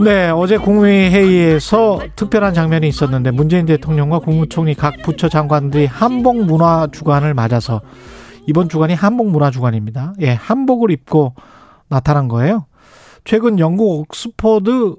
네, 어제 국무회의 회의에서 특별한 장면이 있었는데 문재인 대통령과 국무총리 각 부처 장관들이 한복 문화 주간을 맞아서 이번 주간이 한복 문화 주간입니다. 예, 한복을 입고 나타난 거예요. 최근 영국 옥스퍼드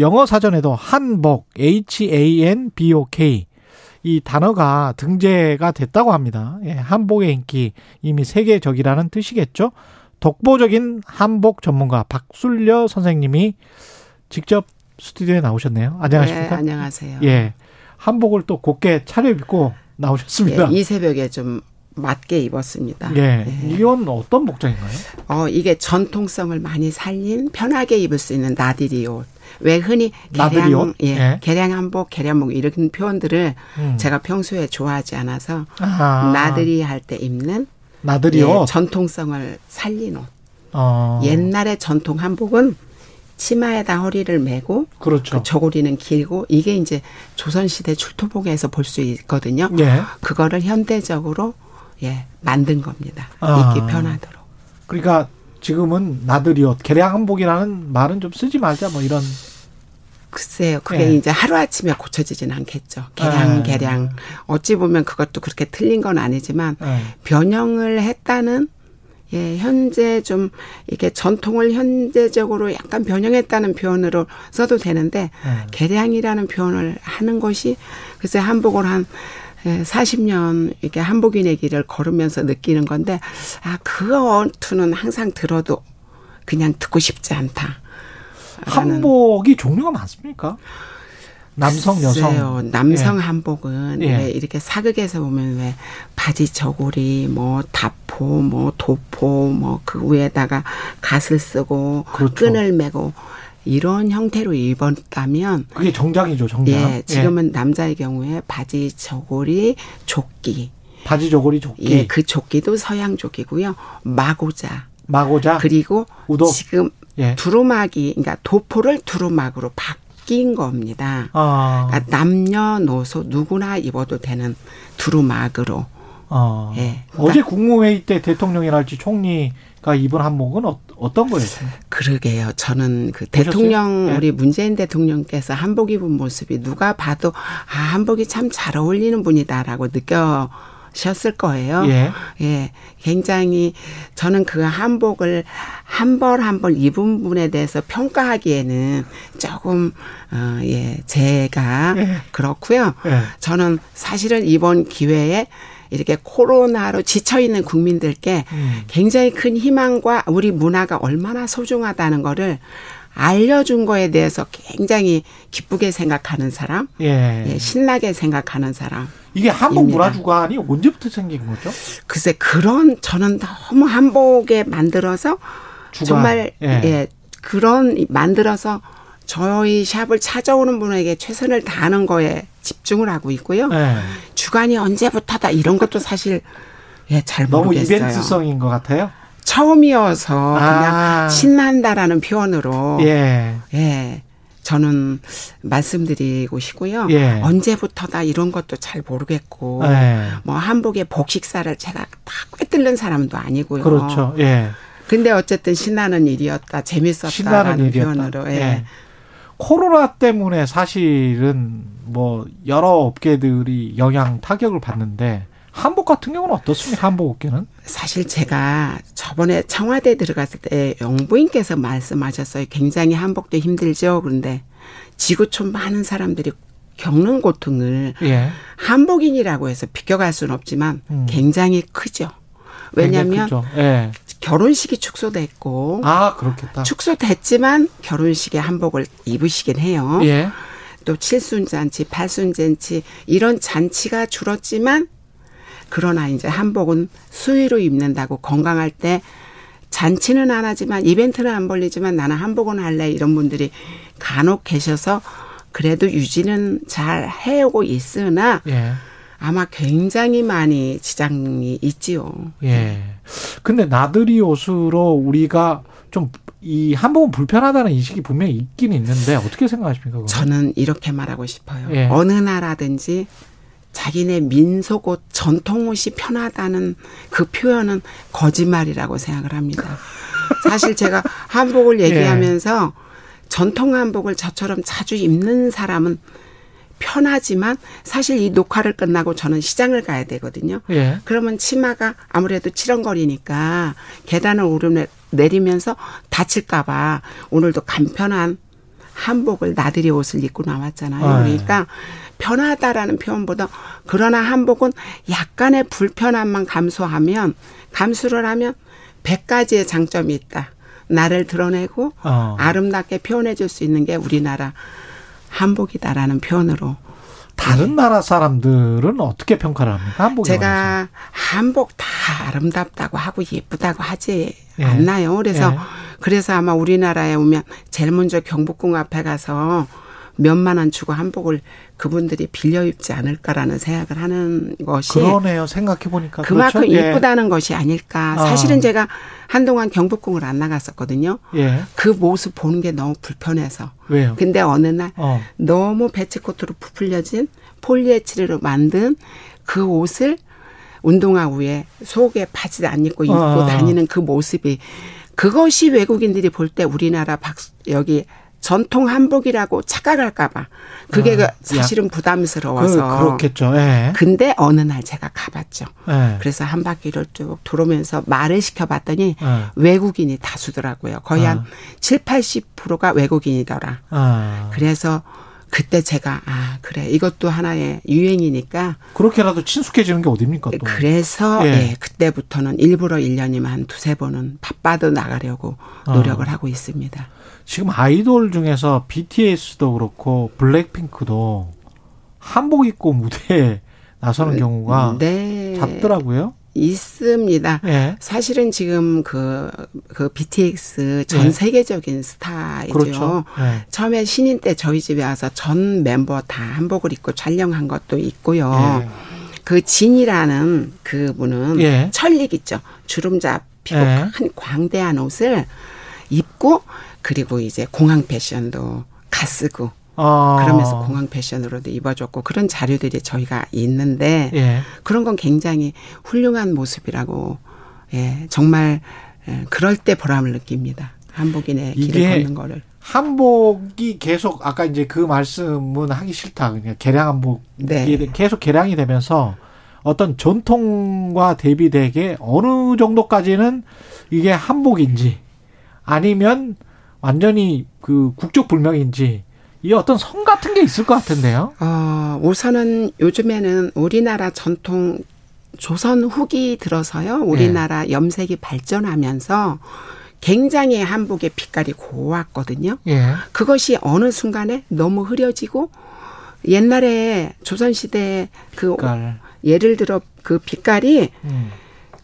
영어 사전에도 한복 H A N B O K 이 단어가 등재가 됐다고 합니다. 예, 한복의 인기 이미 세계적이라는 뜻이겠죠. 독보적인 한복 전문가 박술려 선생님이 직접 스튜디오에 나오셨네요. 안녕하십니까? 네, 안녕하세요. 예. 한복을 또 곱게 차려입고 나오셨습니다. 예, 이 새벽에 좀 맞게 입었습니다. 예. 예. 이건 어떤 복장인가요? 어, 이게 전통성을 많이 살린 편하게 입을 수 있는 나들이 옷. 왜 흔히 개량, 예, 예. 개량 한복, 개량복 이런 표현들을 음. 제가 평소에 좋아하지 않아서 아. 나들이 할 때 입는 나들이요? 예, 전통성을 살린 옷. 어. 옛날의 전통 한복은 치마에다 허리를 메고 그렇죠. 그 저고리는 길고 이게 이제 조선 시대 출토복에서 볼 수 있거든요. 예. 그거를 현대적으로 예, 만든 겁니다. 아. 입기 편하도록. 그러니까 지금은 나들이 옷, 개량 한복이라는 말은 좀 쓰지 말자 뭐 이런 글쎄요. 그게 예. 이제 하루아침에 고쳐지진 않겠죠. 개량, 예. 개량. 어찌 보면 그것도 그렇게 틀린 건 아니지만 예. 변형을 했다는 예, 현재 좀 이게 전통을 현재적으로 약간 변형했다는 표현으로 써도 되는데 예. 개량이라는 표현을 하는 것이 글쎄 한복을 한 40년 이렇게 한복인의 길을 걸으면서 느끼는 건데 아, 그 어투는 항상 들어도 그냥 듣고 싶지 않다. 한복이 종류가 많습니까? 남성, 여성. 남성 예. 한복은 예. 왜 이렇게 사극에서 보면 왜 바지 저고리, 뭐 다포, 뭐 도포, 뭐 그 위에다가 갓을 쓰고 그렇죠. 끈을 매고 이런 형태로 입었다면 그게 정장이죠, 정장. 예, 지금은 예. 남자의 경우에 바지 저고리, 조끼. 바지 저고리 조끼. 예, 그 조끼도 서양 조끼고요. 마고자. 마고자. 그리고 우도. 지금 예. 두루마기, 그러니까 도포를 두루마기로 바뀐 겁니다. 아. 그러니까 남녀노소 누구나 입어도 되는 두루마기로. 아. 예. 그러니까 어제 국무회의 때 대통령이랄지 총리 가 입은 한복은 어, 떤 거였어요? 그러게요. 저는 그 보셨어요? 대통령 예. 우리 문재인 대통령께서 한복 입은 모습이 누가 봐도 아 한복이 참 잘 어울리는 분이다라고 느껴. 셨을 거예요. 예. 예. 굉장히 저는 그 한복을 한 벌 한 벌 입은 분에 대해서 평가하기에는 조금 어 예, 제가 예. 그렇고요. 예. 저는 사실은 이번 기회에 이렇게 코로나로 지쳐 있는 국민들께 음. 굉장히 큰 희망과 우리 문화가 얼마나 소중하다는 거를 알려준 거에 대해서 굉장히 기쁘게 생각하는 사람, 예. 예 신나게 생각하는 사람. 이게 한복 문화주간이 언제부터 생긴 거죠? 글쎄 그런 저는 너무 한복에 만들어서 주간. 정말 예. 예 그런 만들어서 저희 샵을 찾아오는 분에게 최선을 다하는 거에 집중을 하고 있고요. 예. 주간이 언제부터다 이런 것도 사실 예, 잘 모르겠어요. 너무 이벤트성인 것 같아요. 처음이어서 아. 그냥 신난다라는 표현으로 예. 예. 저는 말씀드리고 싶고요. 예. 언제부터다 이런 것도 잘 모르겠고 예. 뭐 한복의 복식사를 제가 다 꿰뚫는 사람도 아니고요. 그렇죠. 예. 근데 어쨌든 신나는 일이었다. 재밌었다라는 표현으로. 예. 예. 코로나 때문에 사실은 뭐 여러 업계들이 영향 타격을 받는데 한복 같은 경우는 어떻습니까? 한복 업계는? 사실 제가 저번에 청와대 들어갔을 때 영부인께서 말씀하셨어요. 굉장히 한복도 힘들죠. 그런데 지구촌 많은 사람들이 겪는 고통을 예. 한복인이라고 해서 비껴갈 수는 없지만 음. 굉장히 크죠. 왜냐하면 예. 결혼식이 축소됐고 아 그렇겠다. 축소됐지만 결혼식에 한복을 입으시긴 해요. 예. 또 칠순잔치, 팔순잔치 이런 잔치가 줄었지만 그러나 이제 한복은 수의로 입는다고 건강할 때 잔치는 안 하지만 이벤트는 안 벌리지만 나는 한복은 할래 이런 분들이 간혹 계셔서 그래도 유지는 잘 해오고 있으나 예. 아마 굉장히 많이 지장이 있지요. 예. 근데 나들이 옷으로 우리가 좀 이 한복은 불편하다는 인식이 분명히 있긴 있는데 어떻게 생각하십니까? 그건? 저는 이렇게 말하고 싶어요. 예. 어느 나라든지 자기네 민속 옷 전통 옷이 편하다는 그 표현은 거짓말이라고 생각을 합니다. 사실 제가 한복을 예. 얘기하면서 예. 전통 한복을 저처럼 자주 입는 사람은 편하지만 사실 이 녹화를 끝나고 저는 시장을 가야 되거든요. 예. 그러면 치마가 아무래도 치렁거리니까 계단을 오르내 내리면서 다칠까봐 오늘도 간편한 한복을 나들이 옷을 입고 나왔잖아요. 아, 그러니까 편하다라는 표현보다 그러나 한복은 약간의 불편함만 감수하면 감수를 하면 100가지의 장점이 있다. 나를 드러내고 어. 아름답게 표현해 줄 수 있는 게 우리나라 한복이다라는 표현으로 다른 나라 사람들은 어떻게 평가를 합니까? 한복 제가 관해서. 한복 다 아름답다고 하고 예쁘다고 하지 예. 않나요? 그래서 예. 그래서 아마 우리나라에 오면 제일 먼저 경복궁 앞에 가서 몇만 원 주고 한복을 그분들이 빌려 입지 않을까라는 생각을 하는 것이 그러네요. 생각해 보니까 그만큼 그렇죠? 이쁘다는 예. 것이 아닐까. 사실은 아. 제가 한동안 경복궁을 안 나갔었거든요. 예. 그 모습 보는 게 너무 불편해서. 왜요? 근데 어느 날 어. 너무 배치코트로 부풀려진 폴리에치르로 만든 그 옷을 운동화 위에 속에 바지 안 입고 입고 어. 다니는 그 모습이 그것이 외국인들이 볼 때 우리나라 박 여기 전통 한복이라고 착각할까봐 그게 아, 사실은 부담스러워서 그, 렇겠죠 예. 근데 어느 날 제가 가봤죠. 예. 그래서 한 바퀴를 쭉 돌으면서 말을 시켜봤더니 예. 외국인이 다수더라고요. 거의 아. 한 7, 80%가 외국인이더라. 아. 그래서 그때 제가 아 그래 이것도 하나의 유행이니까 그렇게라도 친숙해지는 게 어딥니까? 또. 그래서 예. 예 그때부터는 일부러 1년이면 한 두세 번은 바빠도 나가려고 노력을 아. 하고 있습니다. 지금 아이돌 중에서 BTS도 그렇고 블랙핑크도 한복 입고 무대에 나서는 경우가 네. 잦더라고요. 있습니다. 예. 사실은 지금 그, 그 BTX 전 예. 세계적인 스타이죠. 그렇죠. 예. 처음에 신인 때 저희 집에 와서 전 멤버 다 한복을 입고 촬영한 것도 있고요. 예. 그 진이라는 그 분은 예. 천릭 있죠. 주름 잡히고 예. 큰 광대한 옷을 입고 그리고 이제 공항 패션도 가 쓰고 어. 그러면서 공항 패션으로도 입어줬고 그런 자료들이 저희가 있는데 예. 그런 건 굉장히 훌륭한 모습이라고 예 정말 예, 그럴 때 보람을 느낍니다. 한복인의 길을 걷는 거를. 한복이 계속 아까 이제 그 말씀은 하기 싫다. 그냥 개량 한복이 네. 계속 개량이 되면서 어떤 전통과 대비되게 어느 정도까지는 이게 한복인지 아니면 완전히 그 국적 불명인지 이 어떤 성 같은 게 있을 것 같은데요. 어, 우선은 요즘에는 우리나라 전통 조선 후기 들어서요. 우리나라 예. 염색이 발전하면서 굉장히 한복의 빛깔이 고왔거든요. 예. 그것이 어느 순간에 너무 흐려지고 옛날에 조선 시대 그 빛깔. 예를 들어 그 빛깔이 음.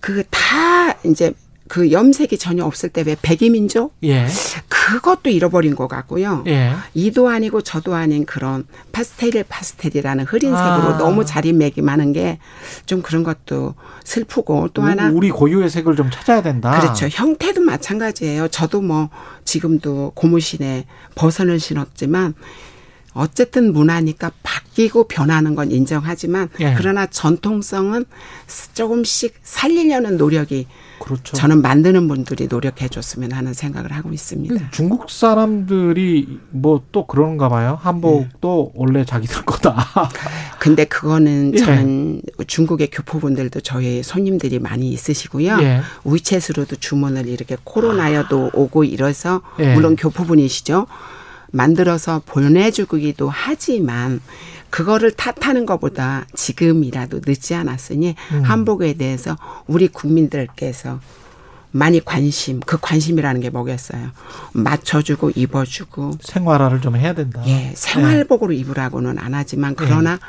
그다 이제 그 염색이 전혀 없을 때 왜 백이민족? 예. 그것도 잃어버린 것 같고요. 예. 이도 아니고 저도 아닌 그런 파스텔 파스텔이라는 흐린 아. 색으로 너무 자리매김하는 게 좀 그런 것도 슬프고 또 하나 우리 고유의 색을 좀 찾아야 된다. 그렇죠. 형태도 마찬가지예요. 저도 뭐 지금도 고무신에 버선을 신었지만 어쨌든 문화니까 바뀌고 변하는 건 인정하지만 예. 그러나 전통성은 조금씩 살리려는 노력이 그렇죠. 저는 만드는 분들이 노력해 줬으면 하는 생각을 하고 있습니다. 중국 사람들이 뭐 또 그런가 봐요. 한복도 예. 원래 자기들 거다. 근데 그거는 예. 저는 중국의 교포분들도 저희 손님들이 많이 있으시고요. 예. 위챗으로도 주문을 이렇게 코로나여도 오고 이래서 예. 물론 교포분이시죠. 만들어서 보내주기도 하지만 그거를 탓하는 것보다 지금이라도 늦지 않았으니 음. 한복에 대해서 우리 국민들께서 많이 관심, 그 관심이라는 게 뭐겠어요? 맞춰주고 입어주고 생활화를 좀 해야 된다. 예, 생활복으로 네. 입으라고는 안 하지만 그러나 네.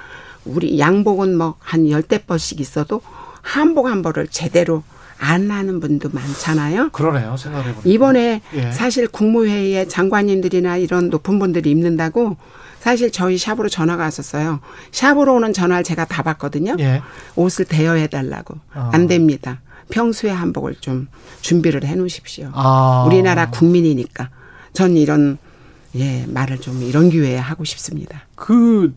우리 양복은 뭐 한 열대 벌씩 있어도 한복 한 벌을 제대로 안 하는 분도 많잖아요. 그러네요. 생각해보니까. 이번에 예. 사실 국무회의에 장관님들이나 이런 높은 분들이 입는다고 사실 저희 샵으로 전화가 왔었어요. 샵으로 오는 전화를 제가 다 받거든요. 예. 옷을 대여해 달라고. 아. 안 됩니다. 평소에 한복을 좀 준비를 해 놓으십시오. 아. 우리나라 국민이니까. 전 이런 예, 말을 좀 이런 기회에 하고 싶습니다. 그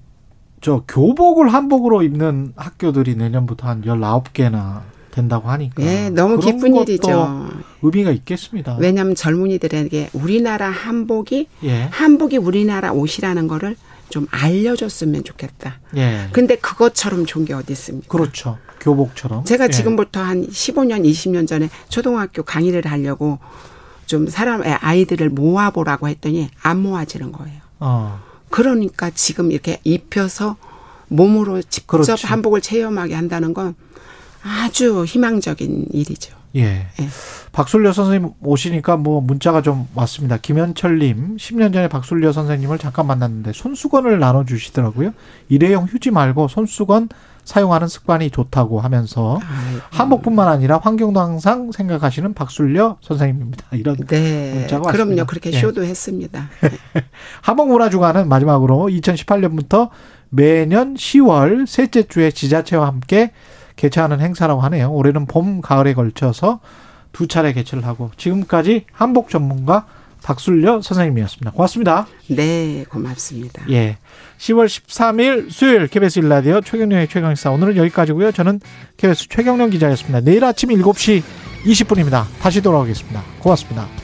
저 교복을 한복으로 입는 학교들이 내년부터 한 19개나 된다고 하니까. 예, 너무 기쁜 일이죠. 의미가 있겠습니다. 왜냐하면 젊은이들에게 우리나라 한복이 예. 한복이 우리나라 옷이라는 거를 좀 알려줬으면 좋겠다. 예. 근데 그것처럼 좋은 게 어디 있습니까? 그렇죠. 교복처럼. 제가 예. 지금부터 한 15년, 20년 전에 초등학교 강의를 하려고 좀 사람 아이들을 모아보라고 했더니 안 모아지는 거예요. 어. 그러니까 지금 이렇게 입혀서 몸으로 직접 그렇지. 한복을 체험하게 한다는 건 아주 희망적인 일이죠. 예. 예. 박술려 선생님 오시니까 뭐 문자가 좀 왔습니다. 김현철님, 10년 전에 박술려 선생님을 잠깐 만났는데 손수건을 나눠주시더라고요. 일회용 휴지 말고 손수건 사용하는 습관이 좋다고 하면서 아이고. 한복뿐만 아니라 환경도 항상 생각하시는 박술려 선생님입니다. 이런 네. 문자가 왔습니다. 그럼요. 그렇게 예. 쇼도 했습니다. 한복 문화 주간은 마지막으로 2018년부터 매년 10월 셋째 주에 지자체와 함께 개최하는 행사라고 하네요. 올해는 봄, 가을에 걸쳐서 두 차례 개최를 하고 지금까지 한복 전문가 박술려 선생님이었습니다. 고맙습니다. 네, 고맙습니다. 예. 10월 13일 수요일 KBS 일라디오 최경련의 최강시사 오늘은 여기까지고요. 저는 KBS 최경련 기자였습니다. 내일 아침 7시 20분입니다. 다시 돌아오겠습니다. 고맙습니다.